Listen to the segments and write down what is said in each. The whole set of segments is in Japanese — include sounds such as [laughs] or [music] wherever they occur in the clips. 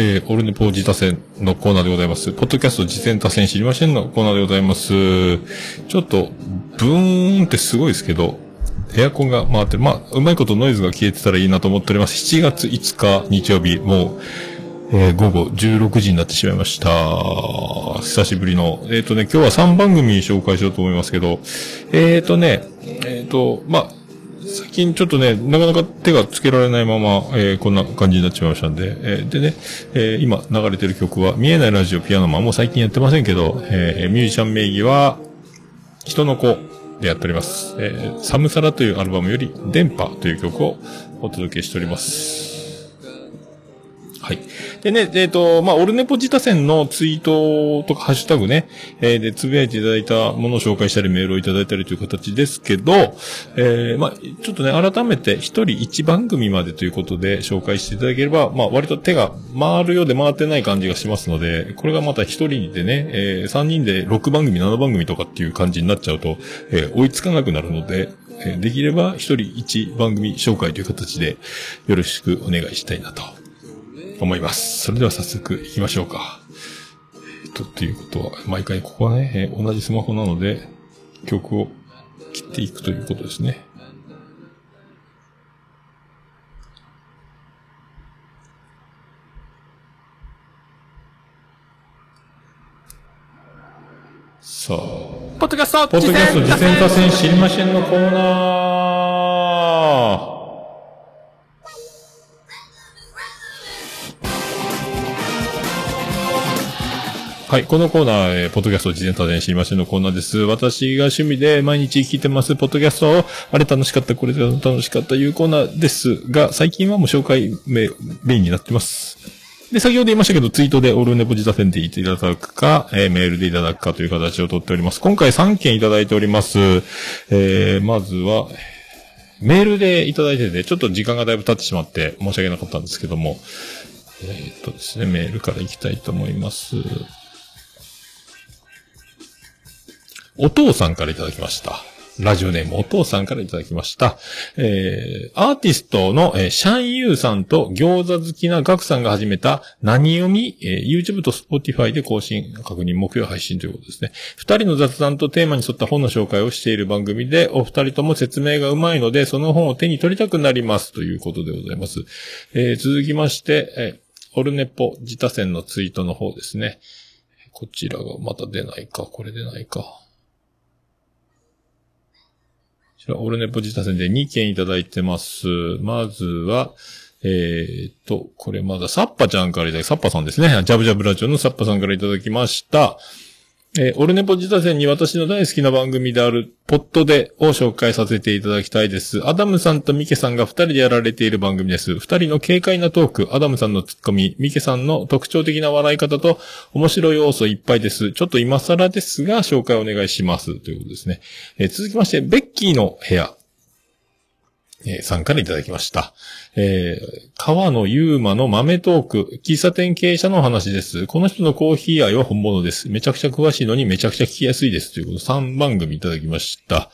えー、オルネポージ多戦のコーナーでございます。ポッドキャスト実践多戦知りませんのコーナーでございます。ちょっと、ブーンってすごいですけど、エアコンが回ってる。まあ、うまいことノイズが消えてたらいいなと思っております。7月5日日曜日、もう、えー、午後16時になってしまいました。久しぶりの。えっ、ー、とね、今日は3番組紹介しようと思いますけど、えっ、ー、とね、えっ、と、まあ、最近ちょっとね、なかなか手がつけられないまま、えー、こんな感じになっちゃいましたんで、えー、でね、えー、今流れてる曲は、見えないラジオピアノマン、も最近やってませんけど、えー、ミュージシャン名義は、人の子でやっております。えー、サムサラというアルバムより、電波という曲をお届けしております。はい。でね、えっ、ー、と、まあ、オルネポ自他戦のツイートとかハッシュタグね、えー、で、つぶやいていただいたものを紹介したりメールをいただいたりという形ですけど、えー、まあ、ちょっとね、改めて一人一番組までということで紹介していただければ、まあ、割と手が回るようで回ってない感じがしますので、これがまた一人でね、えー、三人で6番組、7番組とかっていう感じになっちゃうと、えー、追いつかなくなるので、えー、できれば一人一番組紹介という形でよろしくお願いしたいなと思います。それでは早速行きましょうか。えっ、と、ということは、毎回ここはね、えー、同じスマホなので、曲を切っていくということですね。さあ。ポッドキャストポッドキャスト実践多戦知りませんのコーナはい。このコーナー、えー、ポッドキャスト事前多伝知りませんのコーナーです。私が趣味で毎日聞いてます、ポッドキャストを、あれ楽しかった、これ楽しかったいうコーナーですが、最近はもう紹介メインになってます。で、先ほど言いましたけど、ツイートでオールネポジタセンで言っていただくか、えー、メールでいただくかという形をとっております。今回3件いただいております。えー、まずは、メールでいただいてて、ちょっと時間がだいぶ経ってしまって申し訳なかったんですけども、えー、っとですね、メールから行きたいと思います。お父さんからいただきました。ラジオネームお父さんからいただきました。えー、アーティストの、えー、シャンユーさんと餃子好きなガクさんが始めた何読み、えー、YouTube と Spotify で更新、確認、目標配信ということですね。二人の雑談とテーマに沿った本の紹介をしている番組で、お二人とも説明がうまいので、その本を手に取りたくなりますということでございます。えー、続きまして、えー、オルネポ自他戦のツイートの方ですね。こちらがまた出ないか、これ出ないか。オルネポジタ戦で2件いただいてます。まずは、えー、っと、これまだサッパちゃんからいただき、サッパさんですね。ジャブジャブラジオのサッパさんからいただきました。えー、オルネポ自他戦に私の大好きな番組である、ポットでを紹介させていただきたいです。アダムさんとミケさんが二人でやられている番組です。二人の軽快なトーク、アダムさんのツッコミ、ミケさんの特徴的な笑い方と面白い要素いっぱいです。ちょっと今更ですが、紹介お願いします。ということですね。えー、続きまして、ベッキーの部屋。えー、さんからいただきました。えー、川野ゆうまの豆トーク、喫茶店経営者の話です。この人のコーヒー愛は本物です。めちゃくちゃ詳しいのにめちゃくちゃ聞きやすいです。ということ3番組いただきました。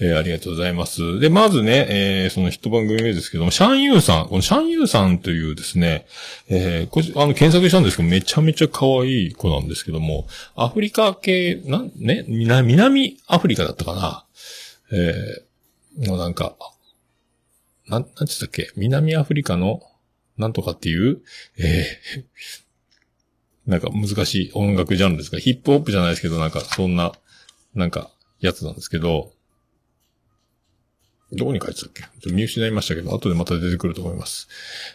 えー、ありがとうございます。で、まずね、えー、その一番組目ですけども、シャンユーさん、このシャンユーさんというですね、えー、これ、あの、検索したんですけど、めちゃめちゃ可愛い子なんですけども、アフリカ系、なん、ね、南アフリカだったかなえー、のなんか、なん、なんつったっけ？南アフリカの、なんとかっていう、えー、[laughs] なんか難しい音楽ジャンルですかヒップホップじゃないですけど、なんかそんな、なんか、やつなんですけど、どこに書いてたっけ？ちょ見失いましたけど、後でまた出てくると思います。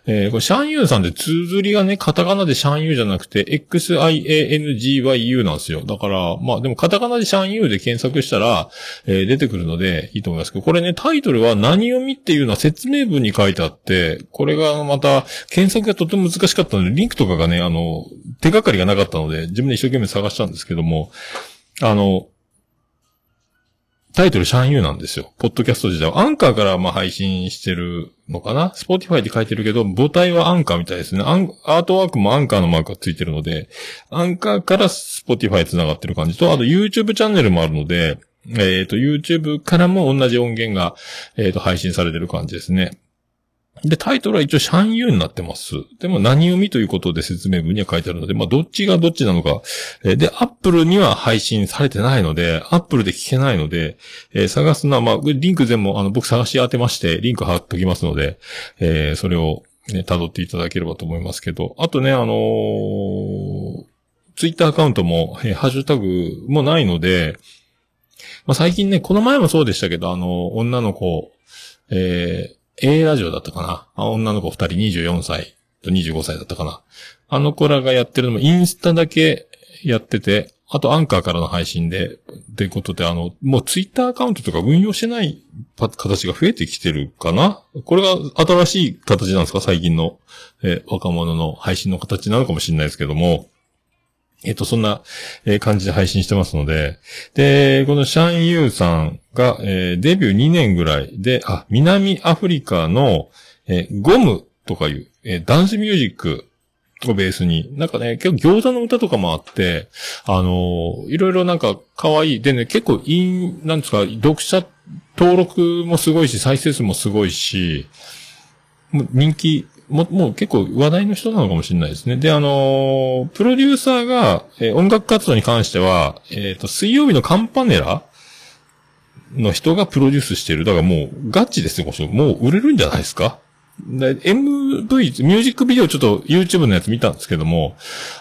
えー、これ、シャンユーさんで綴りがね、カタカナでシャンユーじゃなくて、XIANGYU なんですよ。だから、まあでもカタカナでシャンユーで検索したら、えー、出てくるのでいいと思いますけど、これね、タイトルは何読みっていうのは説明文に書いてあって、これがまた、検索がとても難しかったので、リンクとかがね、あの、手がかりがなかったので、自分で一生懸命探したんですけども、あの、タイトルシャンユーなんですよ。ポッドキャスト自体は。アンカーからまあ配信してるのかな？スポーティファイで書いてるけど、母体はアンカーみたいですね。アンアートワークもアンカーのマークがついてるので、アンカーからスポーティファイ繋がってる感じと、あと YouTube チャンネルもあるので、えっ、ー、と、YouTube からも同じ音源が、えっ、ー、と、配信されてる感じですね。で、タイトルは一応シャンユーになってます。でも何読みということで説明文には書いてあるので、まあどっちがどっちなのか。えで、アップルには配信されてないので、アップルで聞けないので、えー探すのは、まあ、リンク全部、あの、僕探し当てまして、リンク貼っときますので、えーそれを、ね、辿っていただければと思いますけど、あとね、あのーツイッターアカウントも、えーハッシュタグもないので、まあ、最近ね、この前もそうでしたけど、あの、女の子、えー A ラジオだったかな？女の子二人24歳と25歳だったかな？あの子らがやってるのもインスタだけやってて、あとアンカーからの配信で、ってことで、あの、もうツイッターアカウントとか運用してない形が増えてきてるかな？これが新しい形なんですか？最近の、えー若者の配信の形なのかもしれないですけども。えっ、と、そんな、感じで配信してますので、で、このシャンユーさんが、えーデビュー2年ぐらいで、あ、南アフリカの、えーゴムとかいう、えーダンスミュージックをベースに、なんかね、結構餃子の歌とかもあって、あのいろいろなんか可愛い。でね、結構いい、なんですか、読者登録もすごいし、再生数もすごいし、人気、ももう結構話題の人なのかもしれないですね。で、あのープロデューサーが、えー音楽活動に関しては、えっ、と、水曜日のカンパネラの人がプロデュースしてる。だからもうガチですよ、もう売れるんじゃないですか？で MV、ミュージックビデオちょっと YouTube のやつ見たんですけども、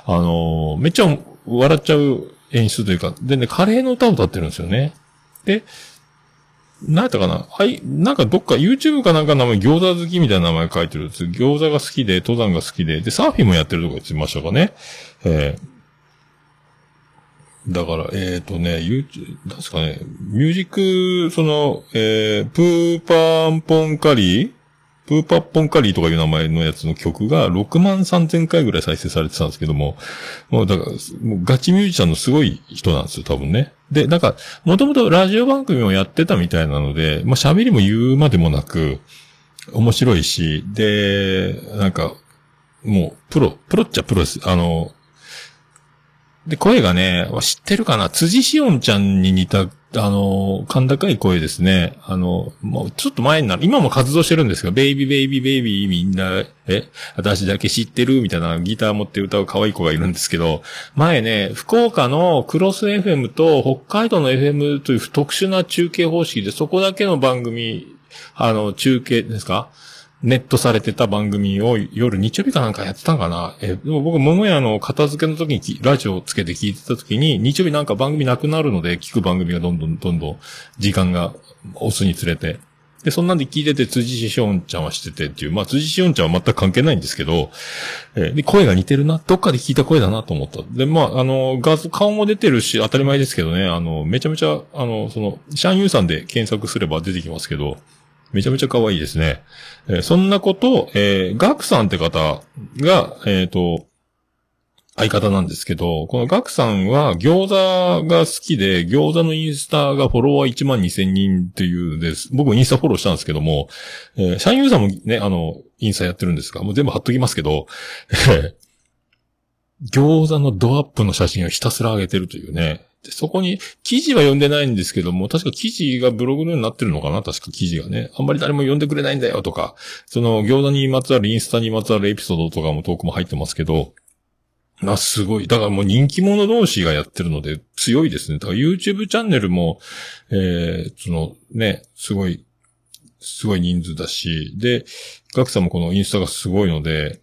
あのーめっちゃ笑っちゃう演出というか、でね、カレーの歌を歌ってるんですよね。で、なんやったかな？はい、なんかどっか YouTube かなんか名前餃子好きみたいな名前書いてるんです餃子が好きで、登山が好きで、で、サーフィンもやってるとか言ってましたかね？えーだから、えっ、とね、YouTube、なんですかね、ミュージック、その、えー、プーパーポンカリー？プーパッポンカリーとかいう名前のやつの曲が6万3000回ぐらい再生されてたんですけども、もうだから、もうガチミュージシャンのすごい人なんですよ、多分ね。で、なんか、もともとラジオ番組もやってたみたいなので、まあ喋りも言うまでもなく、面白いし、で、なんか、もう、プロ、プロっちゃプロです。あの、で、声がね、知ってるかな？辻しおんちゃんに似た、あの、甲高い声ですね。あの、もうちょっと前になる、今も活動してるんですが、ベイビーベイビーベイビーみんな、え、私だけ知ってるみたいなギター持って歌う可愛い子がいるんですけど、前ね、福岡のクロス FM と北海道の FM という特殊な中継方式で、そこだけの番組、あの、中継ですか？ネットされてた番組を夜日曜日かなんかやってたんかな？え、でも僕、桃屋の片付けの時にラジオをつけて聞いてた時に、日曜日なんか番組なくなるので、聞く番組がどんどんどんどん時間が押すにつれて。で、そんなんで聞いてて、辻しおんちゃんはしててっていう、まあ、辻しおんちゃんは全く関係ないんですけど、えで、声が似てるな、どっかで聞いた声だなと思った。で、まあ、あの、画像、顔も出てるし、当たり前ですけどね、あの、めちゃめちゃ、あの、その、シャンユーさんで検索すれば出てきますけど、めちゃめちゃ可愛いですね。えーそんなことを、えーガクさんって方が、えっ、と、相方なんですけど、このガクさんは餃子が好きで、餃子のインスタがフォロワー1万2000人っていうです。僕もインスタフォローしたんですけども、えーシャンユーさんもね、あの、インスタやってるんですが、もう全部貼っときますけど、[laughs] 餃子のドアップの写真をひたすら上げてるというね。でそこに、記事は読んでないんですけども、確か記事がブログのようになってるのかな？確か記事がね。あんまり誰も読んでくれないんだよとか、その餃子にまつわるインスタにまつわるエピソードとかもトークも入ってますけど、まあ、すごい。だからもう人気者同士がやってるので強いですね。だから YouTube チャンネルも、えー、そのね、すごい、すごい人数だし、で、ガクさんもこのインスタがすごいので、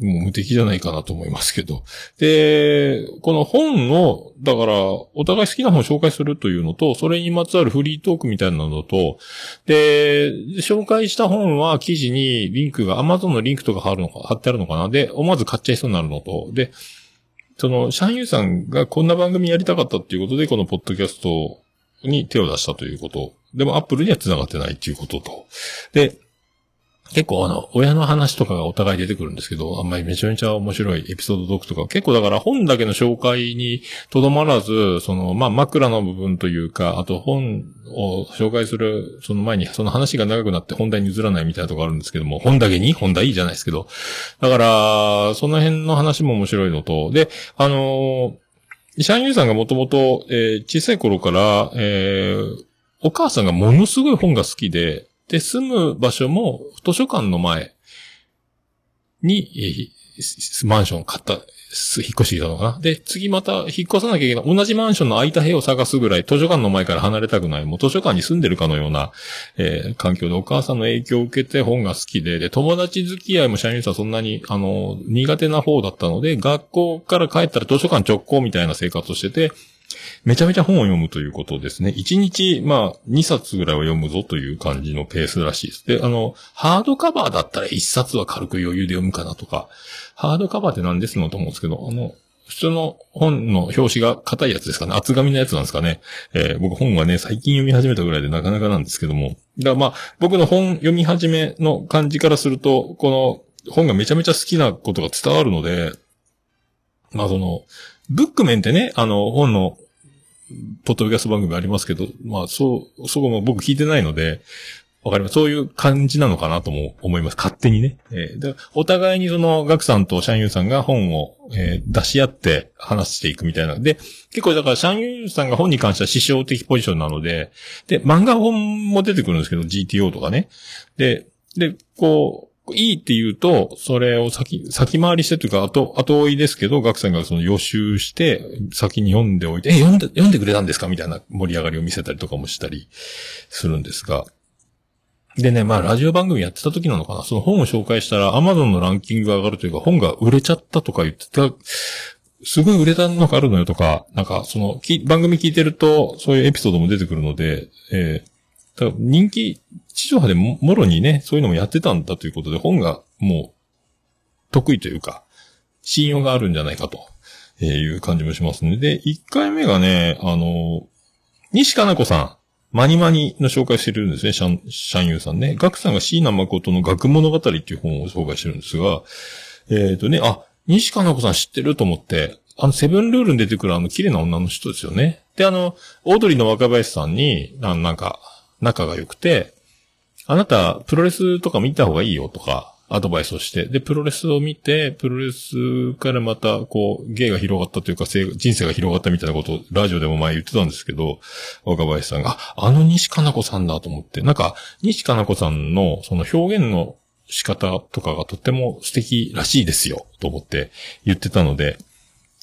もう無敵じゃないかなと思いますけど。で、この本を、だから、お互い好きな本を紹介するというのと、それにまつわるフリートークみたいなのと、で、紹介した本は記事にリンクが、Amazon のリンクとか貼るのか、貼ってあるのかなで、思わず買っちゃいそうになるのと、で、その、シャンユーさんがこんな番組やりたかったっていうことで、このポッドキャストに手を出したということ。でも、アップルには繋がってないっていうことと。で、結構あの、親の話とかがお互い出てくるんですけど、あんまりめちゃめちゃ面白いエピソードトークとか、結構だから本だけの紹介にとどまらず、その、まあ、枕の部分というか、あと本を紹介する、その前にその話が長くなって本題に譲らないみたいなとこあるんですけども、本だけに本題いいじゃないですけど。だから、その辺の話も面白いのと、で、あのーシャンユーさんがもともと、えー小さい頃から、えーお母さんがものすごい本が好きで、で、住む場所も図書館の前に、えマンション買った、引っ越してきたのかな。で、次また引っ越さなきゃいけない。同じマンションの空いた部屋を探すぐらい、図書館の前から離れたくない。もう図書館に住んでるかのような、えー環境でお母さんの影響を受けて本が好きで、で、友達付き合いも社員さんそんなに、あの、苦手な方だったので、学校から帰ったら図書館直行みたいな生活をしてて、めちゃめちゃ本を読むということですね。1日、まあ、2冊ぐらいは読むぞという感じのペースらしいです。で、あの、ハードカバーだったら1冊は軽く余裕で読むかなとか、ハードカバーって何ですのと思うんですけど、あの、普通の本の表紙が硬いやつですかね。厚紙のやつなんですかね。えー僕本はね、最近読み始めたぐらいでなかなかなんですけども。だからまあ、僕の本読み始めの感じからすると、この本がめちゃめちゃ好きなことが伝わるので、まあその、ブックメンってね、あの、本の、ポッドキャスト番組ありますけど、まあ、そう、そこも僕聞いてないので、わかります。そういう感じなのかなとも思います。勝手にね。えーでお互いにその、ガクさんとシャンユーさんが本を、えー出し合って話していくみたいな。で、結構だからシャンユーさんが本に関しては師匠的ポジションなので、で、漫画本も出てくるんですけど、GTO とかね。で、で、こう、いいって言うと、それを先、先回りしてというか、後、後追いですけど、ガクさんがその予習して、先に読んでおいて、え、読んで、読んでくれたんですか？みたいな盛り上がりを見せたりとかもしたりするんですが。でね、まあ、ラジオ番組やってた時なのかな。その本を紹介したら、アマゾンのランキングが上がるというか、本が売れちゃったとか言ってた、すごい売れたのがあるのよとか、なんか、その、番組聞いてると、そういうエピソードも出てくるので、えー、人気、地上波でも、ろにね、そういうのもやってたんだということで、本がもう、得意というか、信用があるんじゃないかと、えいう感じもしますね。で、1回目がね、あの、西加奈子さん、マニマニの紹介してるんですね、シャン、シャンユーさんね。ガクさんが椎名誠の学物語っていう本を紹介してるんですが、えっ、とね、あ、西加奈子さん知ってると思って、あの、セブンルールに出てくるあの、綺麗な女の人ですよね。で、あの、オードリーの若林さんに、ななんか、仲が良くて、あなた、プロレスとか見た方がいいよとか、アドバイスをして、で、プロレスを見て、プロレスからまた、こう、芸が広がったというか、人生が広がったみたいなことを、ラジオでも前言ってたんですけど、若林さんが、あ、あの西加奈子さんだと思って、なんか、西加奈子さんの、その表現の仕方とかがとっても素敵らしいですよ、と思って言ってたので、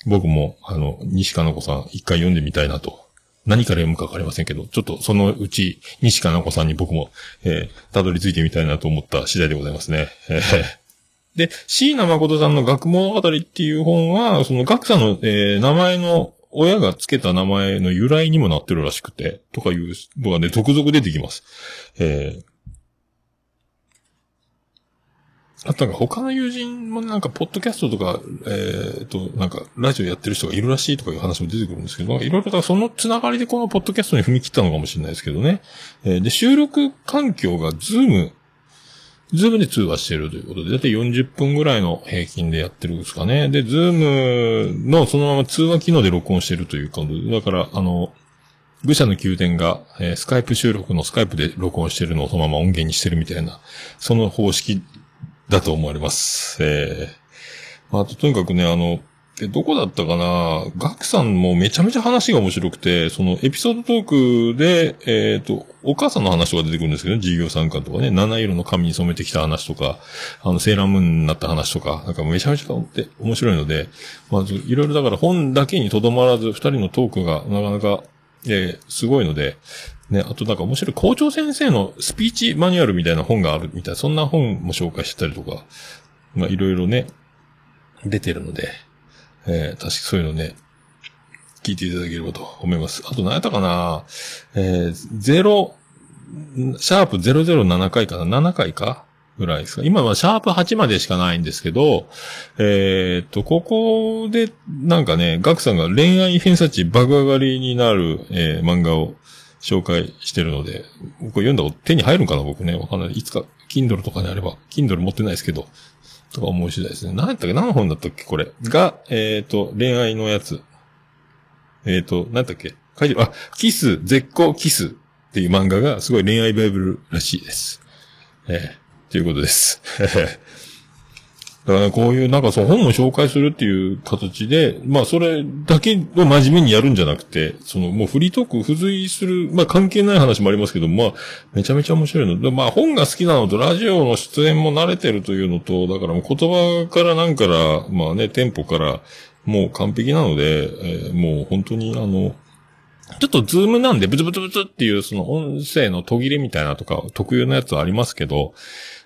僕も、あの、西加奈子さん一回読んでみたいなと。何から読むかわかりませんけど、ちょっとそのうち、西かなこさんに僕も、えー、たどり着いてみたいなと思った次第でございますね。えーで、椎名誠さんの学問あたりっていう本は、その学者の、えー名前の、親が付けた名前の由来にもなってるらしくて、とかいうのがね、続々出てきます。えーあとなんか他の友人もなんか、ポッドキャストとか、えー、と、なんか、ラジオやってる人がいるらしいとかいう話も出てくるんですけど、いろいろだからそのつながりでこのポッドキャストに踏み切ったのかもしれないですけどね。えーで、収録環境がズーム、ズームで通話してるということで、だいたい40分ぐらいの平均でやってるんですかね。で、ズームのそのまま通話機能で録音してるということで、だから、あの、愚者の宮殿が、えースカイプ収録のスカイプで録音してるのをそのまま音源にしてるみたいな、その方式だと思われます。えー、あと、とにかくね、あの、えどこだったかな？ガクさんもめちゃめちゃ話が面白くて、そのエピソードトークで、えっ、と、お母さんの話とか出てくるんですけどね、事業参加とかね、七色の髪に染めてきた話とか、あの、セーラームーンになった話とか、なんかめちゃめちゃ面白いので、まず、いろいろだから本だけにとどまらず、二人のトークがなかなか、えーすごいので、ね、あとなんか面白い校長先生のスピーチマニュアルみたいな本があるみたいな、そんな本も紹介してたりとか、まあいろいろね、出てるので、えー、確かそういうのね、聞いていただければと思います。あと何やったかなえー、ゼロ、シャープ007回かな ?7 回かぐらいですか今はシャープ8までしかないんですけど、えーっと、ここで、なんかね、ガクさんが恋愛偏差値爆上がりになる、えー漫画を紹介してるので、これ読んだこと手に入るんかな僕ね、わかんない。いつか、Kindle とかにあれば、Kindle 持ってないですけど、とか思う次第ですね。何やったっけ？何本だったっけ？これ。が、えーっと、恋愛のやつ。えーっと、何やったっけ？書いてる。あ、キス、絶好キスっていう漫画がすごい恋愛バイブルらしいです。えーということです。だからね、こういうなんかそう本を紹介するっていう形で、まあそれだけを真面目にやるんじゃなくて、そのもうフリートーク付随する、まあ関係ない話もありますけど、まあめちゃめちゃ面白いの。で、まあ本が好きなのとラジオの出演も慣れてるというのと、だからもう言葉からなんから、まあね、テンポからもう完璧なので、えー、もう本当にあの、ちょっとズームなんでブツブツブツっていうその音声の途切れみたいなとか特有のやつはありますけど、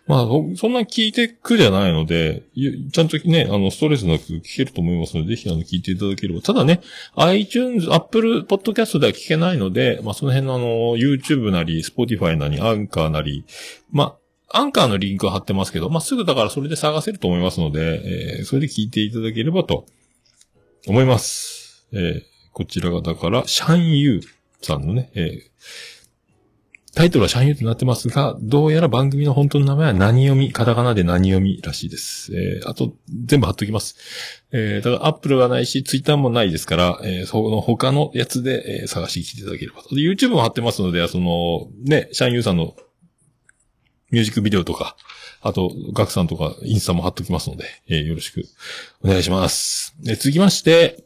まあ、そんな聞きにくくじゃないので、ちゃんとね、あの、ストレスなく聞けると思いますので、ぜひ、あの、聞いていただければ。ただね、iTunes、Apple Podcast では聞けないので、まあ、その辺のあの、YouTube なり、Spotify なり、アンカーなり、まあ、アンカーのリンクは貼ってますけど、まあ、すぐだからそれで探せると思いますので、えー、それで聞いていただければと、思います。えー、こちらがだから、シャンユーさんのね、えー、タイトルはシャンユーとなってますが、どうやら番組の本当の名前は何読み、カタカナで何読みらしいです。えー、あと、全部貼っときます。えー、だからアップルがないし、ツイッターもないですから、えー、その他のやつで、えー、探してきていただければと。で、YouTube も貼ってますので、その、ね、シャンユーさんのミュージックビデオとか、あと、ガクさんとか、インスタも貼っときますので、えー、よろしくお願いします。で、続きまして、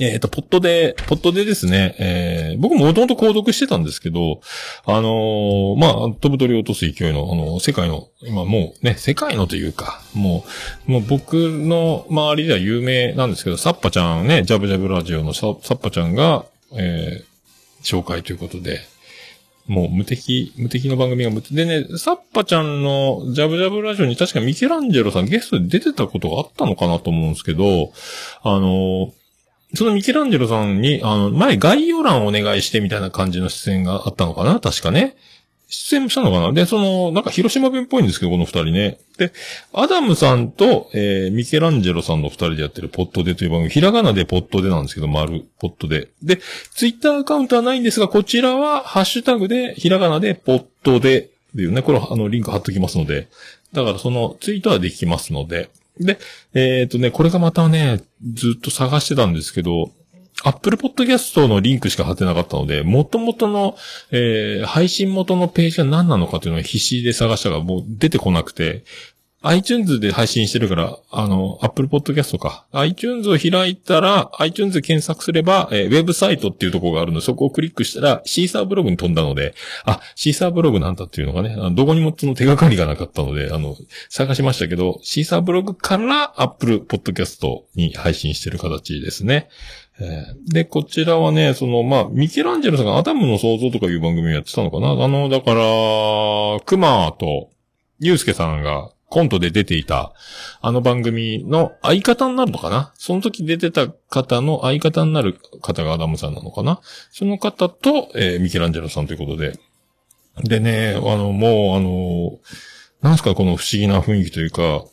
えっ、ー、と、ポットで、ポットでですね、えー、僕もともと購読してたんですけど、あのー、まあ、飛ぶ鳥を落とす勢いの、あの、世界の、今もうね、世界のというか、もう、もう僕の周りでは有名なんですけど、サッパちゃんね、ジャブジャブラジオのサッパちゃんが、えー、紹介ということで、もう無敵、無敵の番組が無敵。でね、サッパちゃんのジャブジャブラジオに確かミケランジェロさんゲストで出てたことがあったのかなと思うんですけど、あのーそのミケランジェロさんに、あの、前概要欄をお願いしてみたいな感じの出演があったのかな？確かね。出演したのかな？で、その、なんか広島弁っぽいんですけど、この二人ね。で、アダムさんと、えー、ミケランジェロさんの二人でやってるポットでという番組、ひらがなでポットでなんですけど、丸、ポットで。で、ツイッターアカウントはないんですが、こちらは、ハッシュタグで、ひらがなでポットで、っていうね、これ、あの、リンク貼っときますので、だからその、ツイートはできますので、で、えっ、ー、とね、これがまたね、ずっと探してたんですけど、Apple Podcast のリンクしか貼ってなかったので、元々の、えー、配信元のページが何なのかというのは必死で探したがもう出てこなくて、iTunes で配信してるから、あの、Apple Podcast か。iTunes を開いたら、iTunes で検索すれば、えー、ウェブサイトっていうところがあるので、そこをクリックしたら、シーサーブログに飛んだので、あ、シーサーブログなんだっていうのがね、どこにもその手がかりがなかったので、あの、探しましたけど、シーサーブログから Apple Podcast に配信してる形ですね。で、こちらはね、その、まあ、ミケランジェロさんがアダムの創造とかいう番組をやってたのかなあの、だから、クマと、ユースケさんがコントで出ていた、あの番組の相方になるのかな？その時出てた方の相方になる方がアダムさんなのかな？その方と、えー、ミケランジェロさんということで。でね、あの、もう、あの、なんすかこの不思議な雰囲気というか、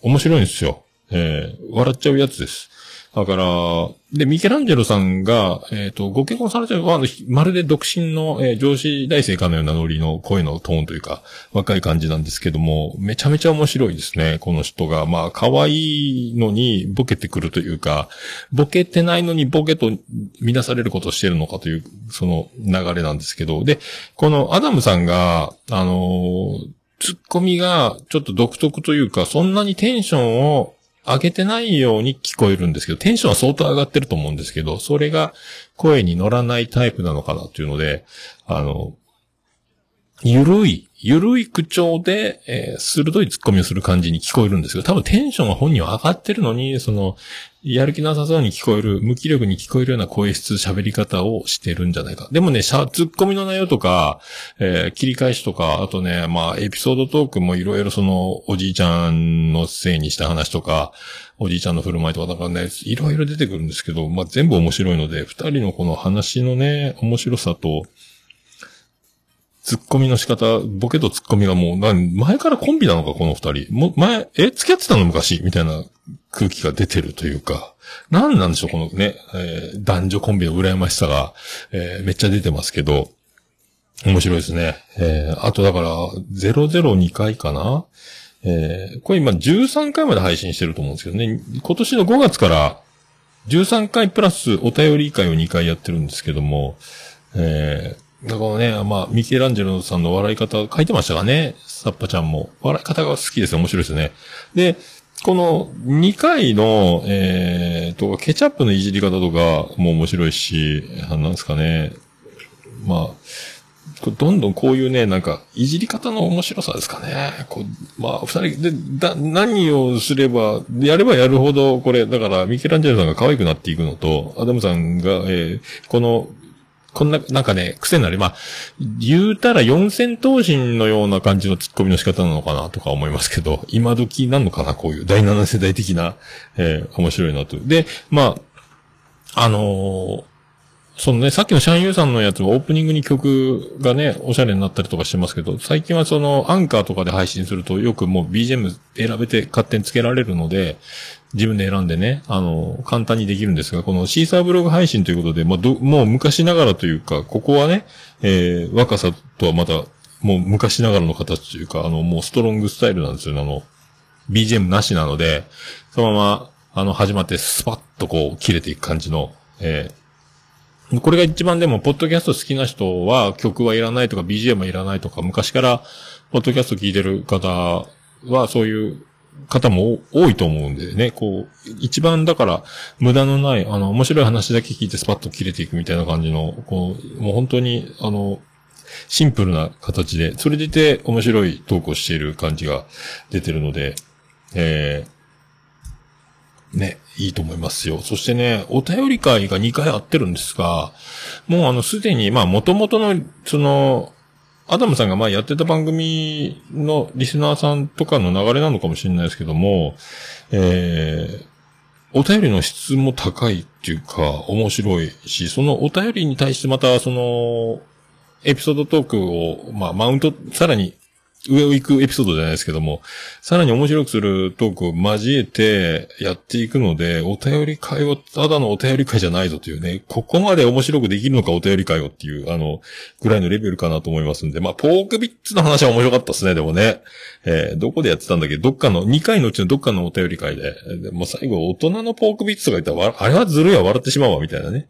面白いんですよ。えー、笑っちゃうやつです。だから、で、ミケランジェロさんが、えっ、ー、と、ご結婚されてる、まあ、まるで独身の、えー、上司大生かのようなノリの声のトーンというか、若い感じなんですけども、めちゃめちゃ面白いですね、この人が。まあ、可愛いのにボケてくるというか、ボケてないのにボケと見なされることをしてるのかという、その流れなんですけど、で、このアダムさんが、あのー、ツッコミがちょっと独特というか、そんなにテンションを上げてないように聞こえるんですけど、テンションは相当上がってると思うんですけど、それが声に乗らないタイプなのかなっていうので、あの、ゆるい、ゆるい口調で、えー、鋭い突っ込みをする感じに聞こえるんですけど、多分テンションが本人は上がってるのに、その、やる気なさそうに聞こえる、無気力に聞こえるような声質、喋り方をしてるんじゃないか。でもね、しゃ、突っ込みの内容とか、えー、切り返しとか、あとね、まあ、エピソードトークもいろいろその、おじいちゃんのせいにした話とか、おじいちゃんの振る舞いとか、なんかね、いろいろ出てくるんですけど、まあ、全部面白いので、二人のこの話のね、面白さと、ツッコミの仕方、ボケとツッコミがもう、前からコンビなのか、この二人。も、前、え、付き合ってたの昔？みたいな空気が出てるというか、何なんでしょう、このね、えー、男女コンビの羨ましさが、えー、めっちゃ出てますけど、面白いですね。えー、あとだから、002回かな？えー、これ今13回まで配信してると思うんですけどね、今年の5月から13回プラスお便り会を2回やってるんですけども、えー、だからね、まあ、ミケランジェロさんの笑い方書いてましたがね、サッパちゃんも。笑い方が好きですよ。面白いですね。で、この2回の、えー、と、ケチャップのいじり方とかも面白いし、なんですかね。まあ、どんどんこういうね、なんか、いじり方の面白さですかね。こう、まあ、二人で、だ、何をすれば、やればやるほど、これ、だから、ミケランジェロさんが可愛くなっていくのと、アダムさんが、えー、この、こんな、なんかね、癖になり、まあ、言うたら四千頭身のような感じの突っ込みの仕方なのかなとか思いますけど、今時なのかな、こういう第七世代的な、えー、面白いなと。で、まあ、あのー、そのね、さっきのシャンユーさんのやつはオープニングに曲がね、おしゃれになったりとかしてますけど、最近はそのアンカーとかで配信するとよくもう BGM 選べて勝手につけられるので、自分で選んでね、あの、簡単にできるんですが、このシーサーブログ配信ということで、まあ、ど、もう昔ながらというか、ここはね、えー、若さとはまた、もう昔ながらの形というか、あの、もうストロングスタイルなんですよね、あの、BGM なしなので、そのまま、あの、始まってスパッとこう、切れていく感じの、えー、これが一番でも、ポッドキャスト好きな人は曲はいらないとか BGM はいらないとか、昔から、ポッドキャスト聞いてる方は、そういう方も多いと思うんでね、こう、一番だから、無駄のない、あの、面白い話だけ聞いてスパッと切れていくみたいな感じの、こう、もう本当に、あの、シンプルな形で、それでいて面白いトークをしている感じが出てるので、えー、ね、いいと思いますよ。そしてね、お便り会が2回あってるんですが、もうあの、すでに、まあ、元々の、その、アダムさんが前やってた番組のリスナーさんとかの流れなのかもしれないですけども、えー、お便りの質も高いっていうか、面白いし、そのお便りに対してまた、その、エピソードトークを、まあ、マウント、さらに上を行くエピソードじゃないですけども、さらに面白くするトークを交えてやっていくので、お便り会を、ただのお便り会じゃないぞというね、ここまで面白くできるのかお便り会をっていう、あの、ぐらいのレベルかなと思いますんで、まあ、ポークビッツの話は面白かったですね、でもね。えー、どこでやってたんだっけ？どっかの、2回のうちのどっかのお便り会で、でも最後大人のポークビッツとか言ったら、あれはずるいわ、笑ってしまうわ、みたいなね。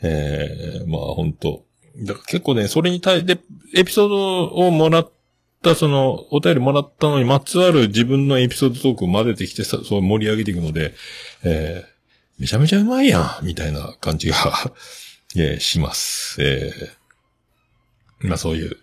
えー、まあ、本当だから結構ね、それに対して、エピソードをもらって、たその、お便りもらったのにまつわる自分のエピソードトークを混ぜてきてさ、そう盛り上げていくので、えー、めちゃめちゃうまいやんみたいな感じが [laughs] えー、します。えー、まあそういう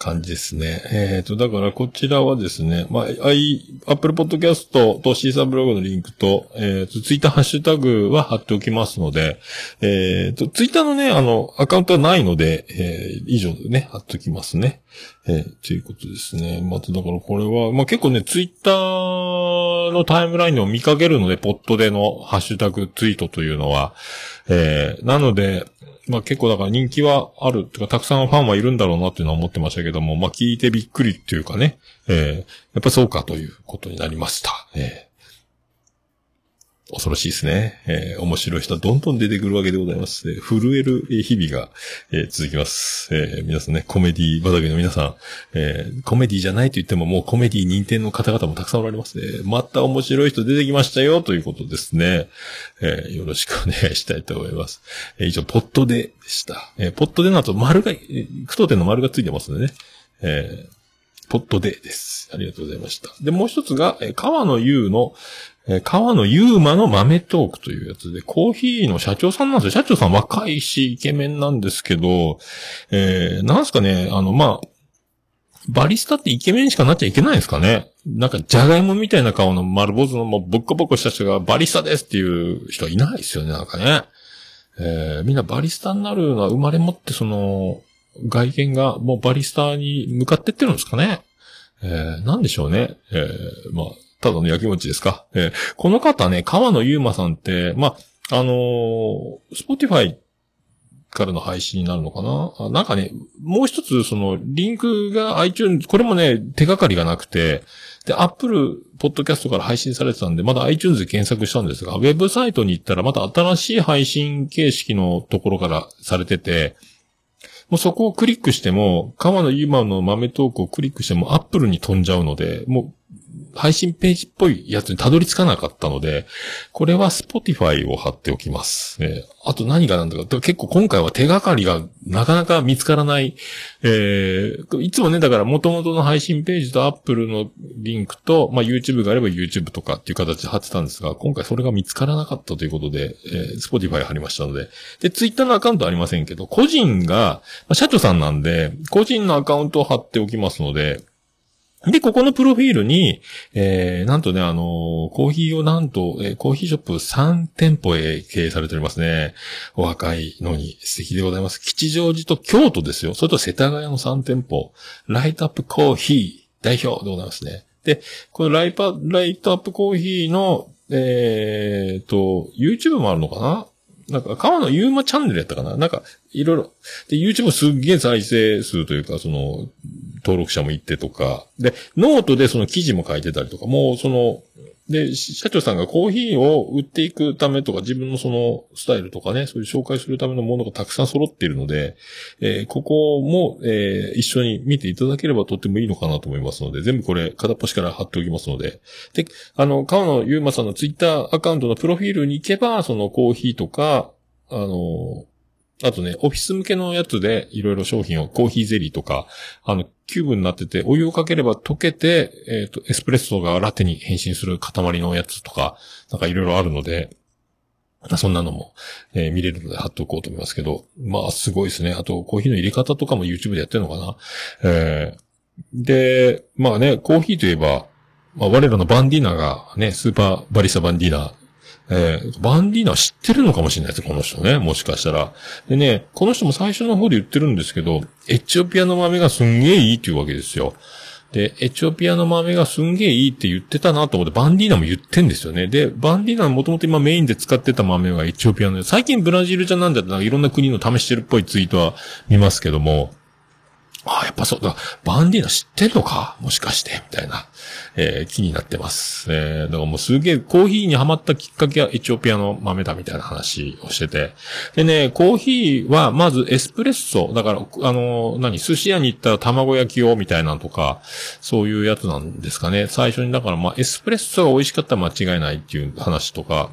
感じですね。えっ、ー、と、だからこちらはですね、まあ、i、Apple Podcast とシーサーブログのリンクと、えっ、ー、と、ツイッターハッシュタグは貼っておきますので、えっ、ー、と、ツイッターのね、あの、アカウントはないので、えー、以上でね、貼っておきますね。えー、ということですね。まただからこれは、まあ結構ね、ツイッターのタイムラインでも見かけるので、ポットでのハッシュタグツイートというのは、えー、なので、まあ結構だから人気はある、とかたくさんファンはいるんだろうなっていうのは思ってましたけどけども、まあ聞いてびっくりっていうかね、えー、やっぱそうかということになりました。えー恐ろしいですね。えー、面白い人はどんどん出てくるわけでございます。えー、震える日々が、えー、続きます。えー、皆さんね、コメディ畑の皆さん、えー、コメディじゃないと言ってももうコメディ認定の方々もたくさんおられますね。また面白い人出てきましたよ、ということですね。えー、よろしくお願いしたいと思います。えー、以上、ポットででした。えー、ポットでの後、丸が、句読点の丸がついてますんでね。えー、ポットでです。ありがとうございました。で、もう一つが、え川野優の、え、川野ゆうまの豆トークというやつで、コーヒーの社長さんなんですよ。社長さん若いし、イケメンなんですけど、えー、なんすかね、あの、まあ、バリスタってイケメンしかなっちゃいけないんですかねなんか、じゃがいもみたいな顔の丸坊主のもうボッコボコした人がバリスタですっていう人はいないですよね、なんかね。えー、みんなバリスタになるのは生まれ持ってその、外見がもうバリスタに向かってってるんですかね。えー、なんでしょうね。えー、まあ、ただの焼き餅ですか？えー、この方ね、川野ゆうまさんって、まあ、あのー、スポティファイからの配信になるのかな？なんかね、もう一つ、その、リンクが iTunes、これもね、手がかりがなくて、で、Apple Podcast から配信されてたんで、まだ iTunes で検索したんですが、ウェブサイトに行ったらまた新しい配信形式のところからされてて、もうそこをクリックしても、川野ゆうまの豆トークをクリックしても Apple に飛んじゃうので、もう配信ページっぽいやつにたどり着かなかったので、これは Spotify を貼っておきます。えー、あと何がなんだか、結構今回は手がかりがなかなか見つからない、えー、いつもね、だから元々の配信ページと Apple のリンクと、まあ、YouTube があれば YouTube とかっていう形で貼ってたんですが、今回それが見つからなかったということで、えー、Spotify 貼りましたので、で、Twitter のアカウントありませんけど、個人が、まあ、社長さんなんで、個人のアカウントを貼っておきますので、で、ここのプロフィールに、えー、なんとね、あのー、コーヒーをなんと、えー、コーヒーショップ3店舗へ経営されておりますね。お若いのに素敵でございます。吉祥寺と京都ですよ。それと世田谷の3店舗。ライトアップコーヒー代表でございますね。で、このライパ、ライトアップコーヒーの、えーと、YouTube もあるのかな？なんか、川野ゆうまチャンネルやったかな？なんか、いろいろ。で、YouTube すっげえ再生数というか、その、登録者もいってとか。で、ノートでその記事も書いてたりとか、もうその、で、社長さんがコーヒーを売っていくためとか、自分のそのスタイルとかね、そういう紹介するためのものがたくさん揃っているので、えー、ここも、えー、一緒に見ていただければとってもいいのかなと思いますので、全部これ片っ端から貼っておきますので。で、あの、川野ゆうまさんのツイッターアカウントのプロフィールに行けば、そのコーヒーとか、あの、あとね、オフィス向けのやつでいろいろ商品を、コーヒーゼリーとか、あの、キューブになってて、お湯をかければ溶けて、えっ、ー、と、エスプレッソがラテに変身する塊のやつとか、なんかいろいろあるので、そんなのも、えー、見れるので貼っておこうと思いますけど、まあ、すごいですね。あと、コーヒーの入れ方とかも YouTube でやってるのかな。えー、で、まあね、コーヒーといえば、まあ、我らのバンディーナがね、スーパーバリスタバンディーナえー、バンディーナ知ってるのかもしれないですこの人ね。もしかしたら。でね、この人も最初の方で言ってるんですけど、エチオピアの豆がすんげえいいっていうわけですよ。で、エチオピアの豆がすんげえいいって言ってたなと思って、バンディーナも言ってんですよね。で、バンディーナもともと今メインで使ってた豆はエチオピアの、最近ブラジルじゃなんだってなんかいろんな国の試してるっぽいツイートは見ますけども、ああ、やっぱそうだ。バンディーナ知ってんのか？もしかして、みたいな、えー、気になってます。えー、だからもうすげえコーヒーにハマったきっかけはエチオピアの豆だみたいな話をしてて。でね、コーヒーはまずエスプレッソ。だから、あの、何、寿司屋に行ったら卵焼きをみたいなとか、そういうやつなんですかね。最初に、だからまあエスプレッソが美味しかったら間違いないっていう話とか、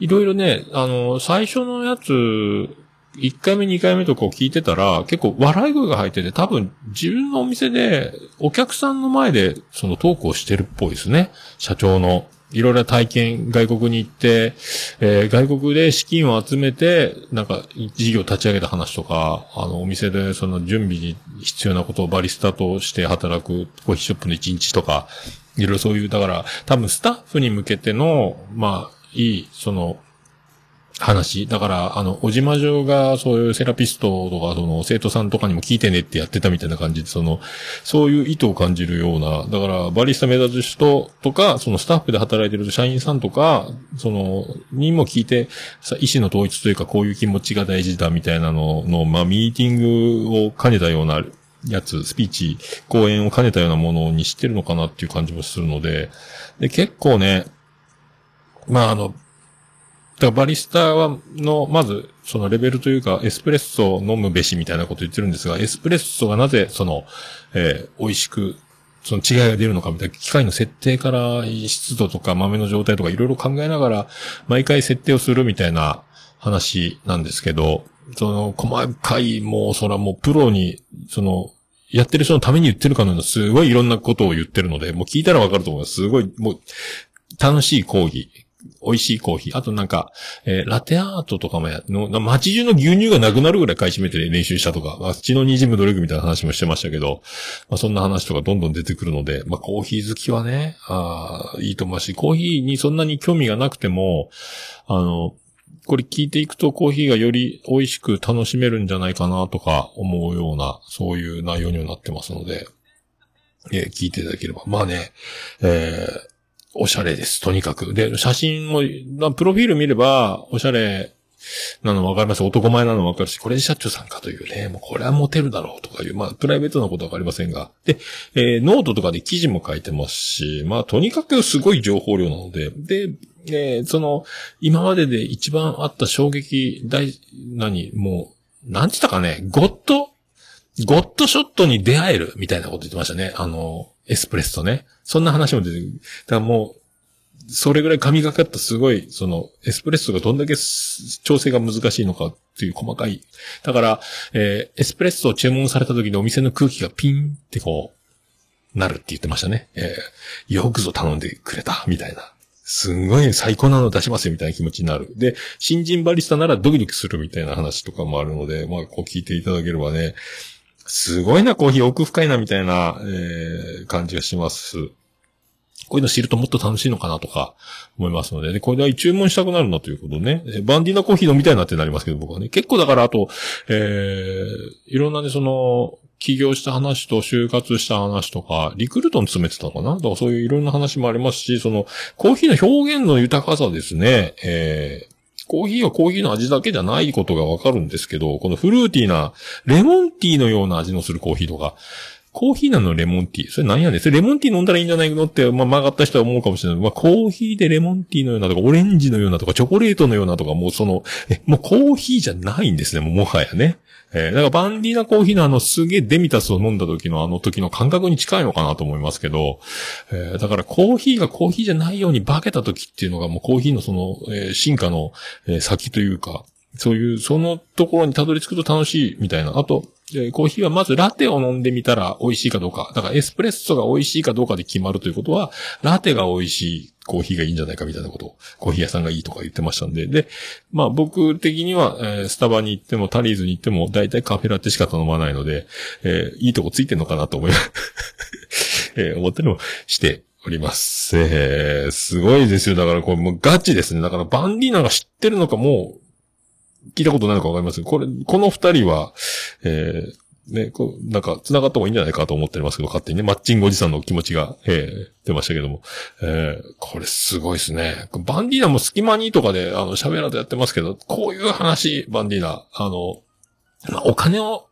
いろいろね、あの、最初のやつ、1回目2回目とこう聞いてたら、結構笑い声が入ってて、多分自分のお店でお客さんの前でそのトークをしてるっぽいですね。社長の。いろいろ体験、外国に行って、えー、外国で資金を集めて、なんか、事業立ち上げた話とか、あの、お店でその準備に必要なことをバリスタとして働くコーヒーショップの1日とか、いろいろそういう、だから、多分スタッフに向けての、まあ、いい、その、話。だから、あの、おじまじょうが、そういうセラピストとか、その、生徒さんとかにも聞いてねってやってたみたいな感じで、その、そういう意図を感じるような、だから、バリスタ目指す人とか、そのスタッフで働いてる社員さんとか、その、にも聞いて、さ、意思の統一というか、こういう気持ちが大事だみたいなのの、まあ、ミーティングを兼ねたような、やつ、スピーチ、講演を兼ねたようなものにしてるのかなっていう感じもするので、で、結構ね、まあ、あの、だからバリスタは、の、まず、そのレベルというか、エスプレッソを飲むべしみたいなこと言ってるんですが、エスプレッソがなぜ、その、えー、美味しく、その違いが出るのかみたいな、機械の設定から湿度とか豆の状態とかいろいろ考えながら、毎回設定をするみたいな話なんですけど、その、細かい、もう、そらもうプロに、その、やってる人のために言ってるかのような、すごいいろんなことを言ってるので、もう聞いたらわかると思います。すごい、もう、楽しい講義。美味しいコーヒー。あとなんか、えー、ラテアートとかもや、の、街中の牛乳がなくなるぐらい買い占めて練習したとか、まあ、血の滲む努力みたいな話もしてましたけど、まあ、そんな話とかどんどん出てくるので、まあ、コーヒー好きはね、ああいいと思うし、コーヒーにそんなに興味がなくても、あの、これ聞いていくとコーヒーがより美味しく楽しめるんじゃないかなとか思うような、そういう内容にはなってますので、えー、聞いていただければ。まあね、えー、おしゃれです、とにかく。で、写真も、プロフィール見れば、おしゃれなのわかります。男前なのわかるし、これで社長さんかというね、もうこれはモテるだろうとかいう、まあ、プライベートなことはわかりませんが。で、えー、ノートとかで記事も書いてますし、まあ、とにかくすごい情報量なので、で、えー、その、今までで一番あった衝撃、大、何、もう、なんつったかね、ゴッドゴッドショットに出会えるみたいなこと言ってましたね。あの、エスプレッソね。そんな話も出てくる。だからもう、それぐらい神がかったすごい、その、エスプレッソがどんだけ調整が難しいのかっていう細かい。だから、えー、エスプレッソを注文された時にお店の空気がピンってこう、なるって言ってましたね。えー、よくぞ頼んでくれた、みたいな。すんごい最高なの出しますよみたいな気持ちになる。で、新人バリスタならドキドキするみたいな話とかもあるので、まあ、こう聞いていただければね、すごいな、コーヒー奥深いな、みたいな、えー、感じがします。こういうの知るともっと楽しいのかなとか思いますので、ね、これで注文したくなるなということね。バンディーナコーヒー飲みたいなってなりますけど、僕はね。結構だから、あと、えー、いろんなね、その、起業した話と就活した話とか、リクルートに詰めてたのかな？だからそういういろんな話もありますし、その、コーヒーの表現の豊かさですね。えー、コーヒーはコーヒーの味だけじゃないことがわかるんですけど、このフルーティーな、レモンティーのような味のするコーヒーとか、コーヒーなのレモンティー。それ何やねん。それレモンティー飲んだらいいんじゃないのって、まあ、曲がった人は思うかもしれない。まあ、コーヒーでレモンティーのようなとか、オレンジのようなとか、チョコレートのようなとか、もうその、え、もうコーヒーじゃないんですね、ももはやね。えー、だからバンディーナコーヒーのあのすげえデミタスを飲んだ時のあの時の感覚に近いのかなと思いますけど、えー、だからコーヒーがコーヒーじゃないように化けた時っていうのがもうコーヒーのその、えー、進化の、え先というか、そういう、そのところにたどり着くと楽しいみたいな。あと、えコーヒーはまずラテを飲んでみたら美味しいかどうか。だからエスプレッソが美味しいかどうかで決まるということは、ラテが美味しいコーヒーがいいんじゃないかみたいなことを、コーヒー屋さんがいいとか言ってましたんで。で、まあ僕的には、えー、スタバに行ってもタリーズに行っても大体カフェラテしか頼まないので、えー、いいとこついてんのかなと思います。[laughs] えー、思ったりもしております。えー、すごいですよ。だからこれもうガチですね。だからバンディーナが知ってるのかもう、聞いたことないのかわかりますこれ、この二人は、えー、ね、こう、なんか、繋がった方がいいんじゃないかと思ってますけど、勝手にね、マッチングおじさんの気持ちが、えー、出ましたけども。えー、これすごいですね。バンディーナも隙間にとかで、あの、喋らとやってますけど、こういう話、バンディーナ、あの、まあ、お金を、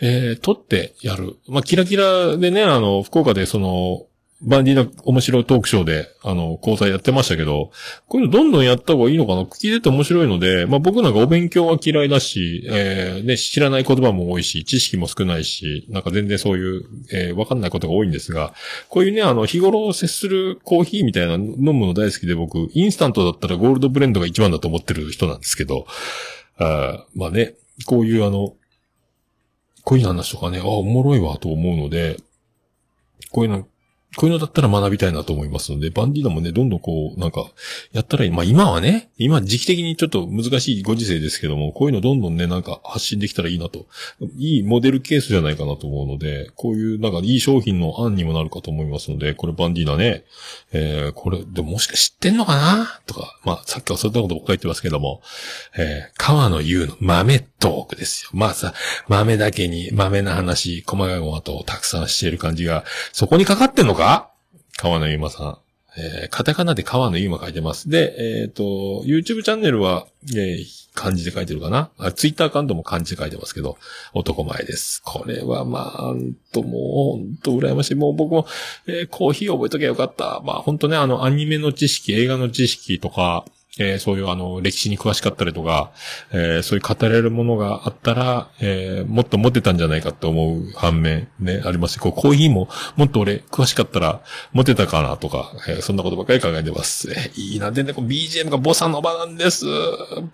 えー、取ってやる。まあ、キラキラでね、あの、福岡でその、バンディの面白いトークショーで、あの、交際やってましたけど、こういうのどんどんやった方がいいのかな？聞いてて面白いので、まあ僕なんかお勉強は嫌いだし、えー、ね、知らない言葉も多いし、知識も少ないし、なんか全然そういう、えー、わかんないことが多いんですが、こういうね、あの、日頃接するコーヒーみたいな飲むの大好きで僕、インスタントだったらゴールドブレンドが一番だと思ってる人なんですけど、あまあね、こういうあの、こういう話とかね、あ、おもろいわと思うので、こういうのこういうのだったら学びたいなと思いますので、バンディーナもね、どんどんこう、なんか、やったらいい。まあ今はね、今時期的にちょっと難しいご時世ですけども、こういうのどんどんね、なんか発信できたらいいなと。いいモデルケースじゃないかなと思うので、こういうなんかいい商品の案にもなるかと思いますので、これバンディーナね、えー、これ、でももしか知ってんのかな？とか、まあさっきはそういったことばっかり言ってますけども、えー、川野優の豆トークですよ。まあさ、豆だけに豆な話、細かいことたくさんしている感じが、そこにかかってんのか？か川野ゆうまさん。えー、カタカナで川野ゆうま書いてます。で、えっ、ー、と、YouTube チャンネルは、えー、漢字で書いてるかなあ、Twitter アカウントも漢字で書いてますけど、男前です。これは、まあ、んと、もう、ほんと羨ましい。もう僕も、えー、コーヒー覚えときゃよかった。まあ、ほんとね、あの、アニメの知識、映画の知識とか、えー、そういうあの、歴史に詳しかったりとか、えー、そういう語れるものがあったら、えー、もっと持てたんじゃないかって思う反面、ね、ありますこう、コーヒーも、もっと俺、詳しかったら、持てたかなとか、えー、そんなことばっかり考えてます。えー、いいな、でね、BGM がボサノバなんです。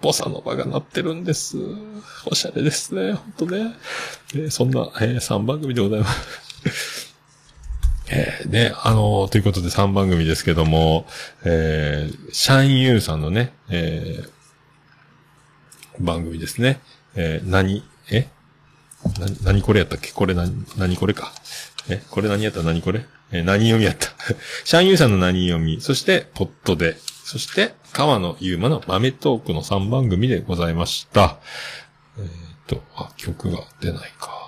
ボサノバが鳴ってるんです。おしゃれですね、ほんとね。えー、そんな、えー、3番組でございます。えー、ね、あのー、ということで3番組ですけども、えー、シャンユーさんのね、えー、番組ですね。えー、何、え？な、何これやったっけ？これ何、何これか？え、これ何やった？何これ？えー、何読みやった？[laughs] シャンユーさんの何読み、そして、ポットで、そして、川野ゆうまの豆トークの3番組でございました。えっ、と、あ、曲が出ないか。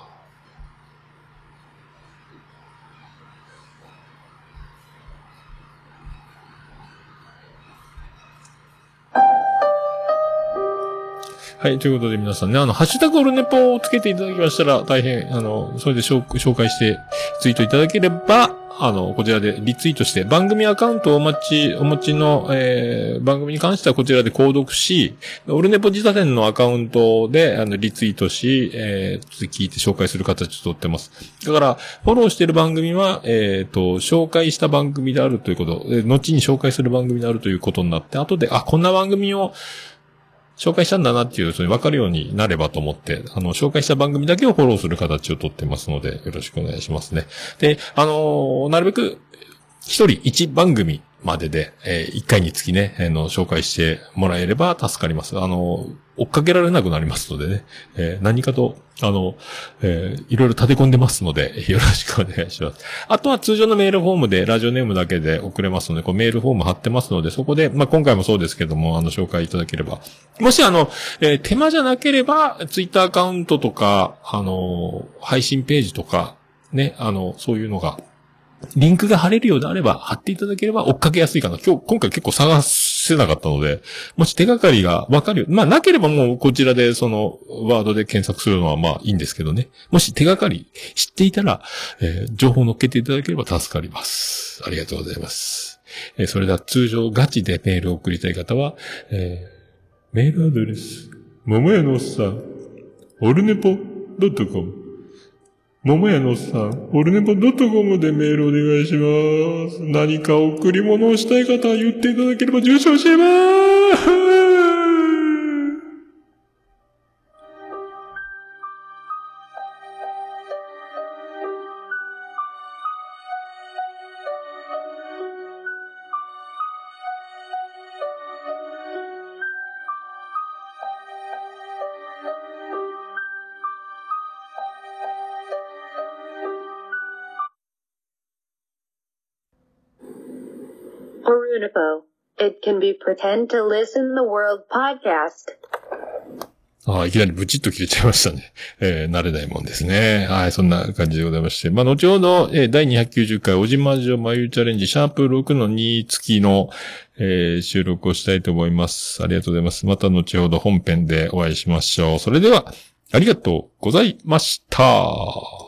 はい、ということで皆さんね、あの、ハッシュタグオルネポをつけていただきましたら、大変、あの、それで紹介してツイートいただければ、あの、こちらでリツイートして、番組アカウントをお待ち、お持ちの、えー、番組に関してはこちらで購読し、オルネポ自他店のアカウントで、あの、リツイートし、えー、聞いて紹介する形をとってます。だから、フォローしている番組は、えっ、ー、と、紹介した番組であるということ、後に紹介する番組であるということになって、後で、あ、こんな番組を、紹介したんだなっていう、それ分かるようになればと思って、あの、紹介した番組だけをフォローする形をとってますので、よろしくお願いしますね。で、あのー、なるべく、一人一番組までで、えー、一回につきね、えー、の、紹介してもらえれば助かります。あの、追っかけられなくなりますのでね、えー、何かと、あの、えー、いろいろ立て込んでますので、[laughs] よろしくお願いします。あとは通常のメールフォームで、ラジオネームだけで送れますので、こうメールフォーム貼ってますので、そこで、まあ、今回もそうですけども、あの、紹介いただければ。もしあの、えー、手間じゃなければ、ツイッターアカウントとか、あの、配信ページとか、ね、あの、そういうのが、リンクが貼れるようであれば、貼っていただければ追っかけやすいかな。今日、今回結構探せなかったので、もし手がかりがわかるよ。まあ、なければもうこちらでそのワードで検索するのはまあいいんですけどね。もし手がかり知っていたら、えー、情報を乗っけていただければ助かります。ありがとうございます。えー、それでは通常ガチでメールを送りたい方は、えー、メールアドレス、桃屋のおっさん、オルネポ .com 桃屋のっさん、オルネポドットコムでメールお願いします。何か贈り物をしたい方は言っていただければ住所教えまーす。Unipo. It can be pretend to listen the world podcast. ああ、いきなりブチッと切れちゃいましたね。[laughs] えー、慣れないもんですね。はい、そんな感じでございまして。まあ、後ほど、えー、第290回、おじまじょまゆチャレンジ、シャープ6の2付きの、えー、収録をしたいと思います。ありがとうございます。また後ほど本編でお会いしましょう。それでは、ありがとうございました。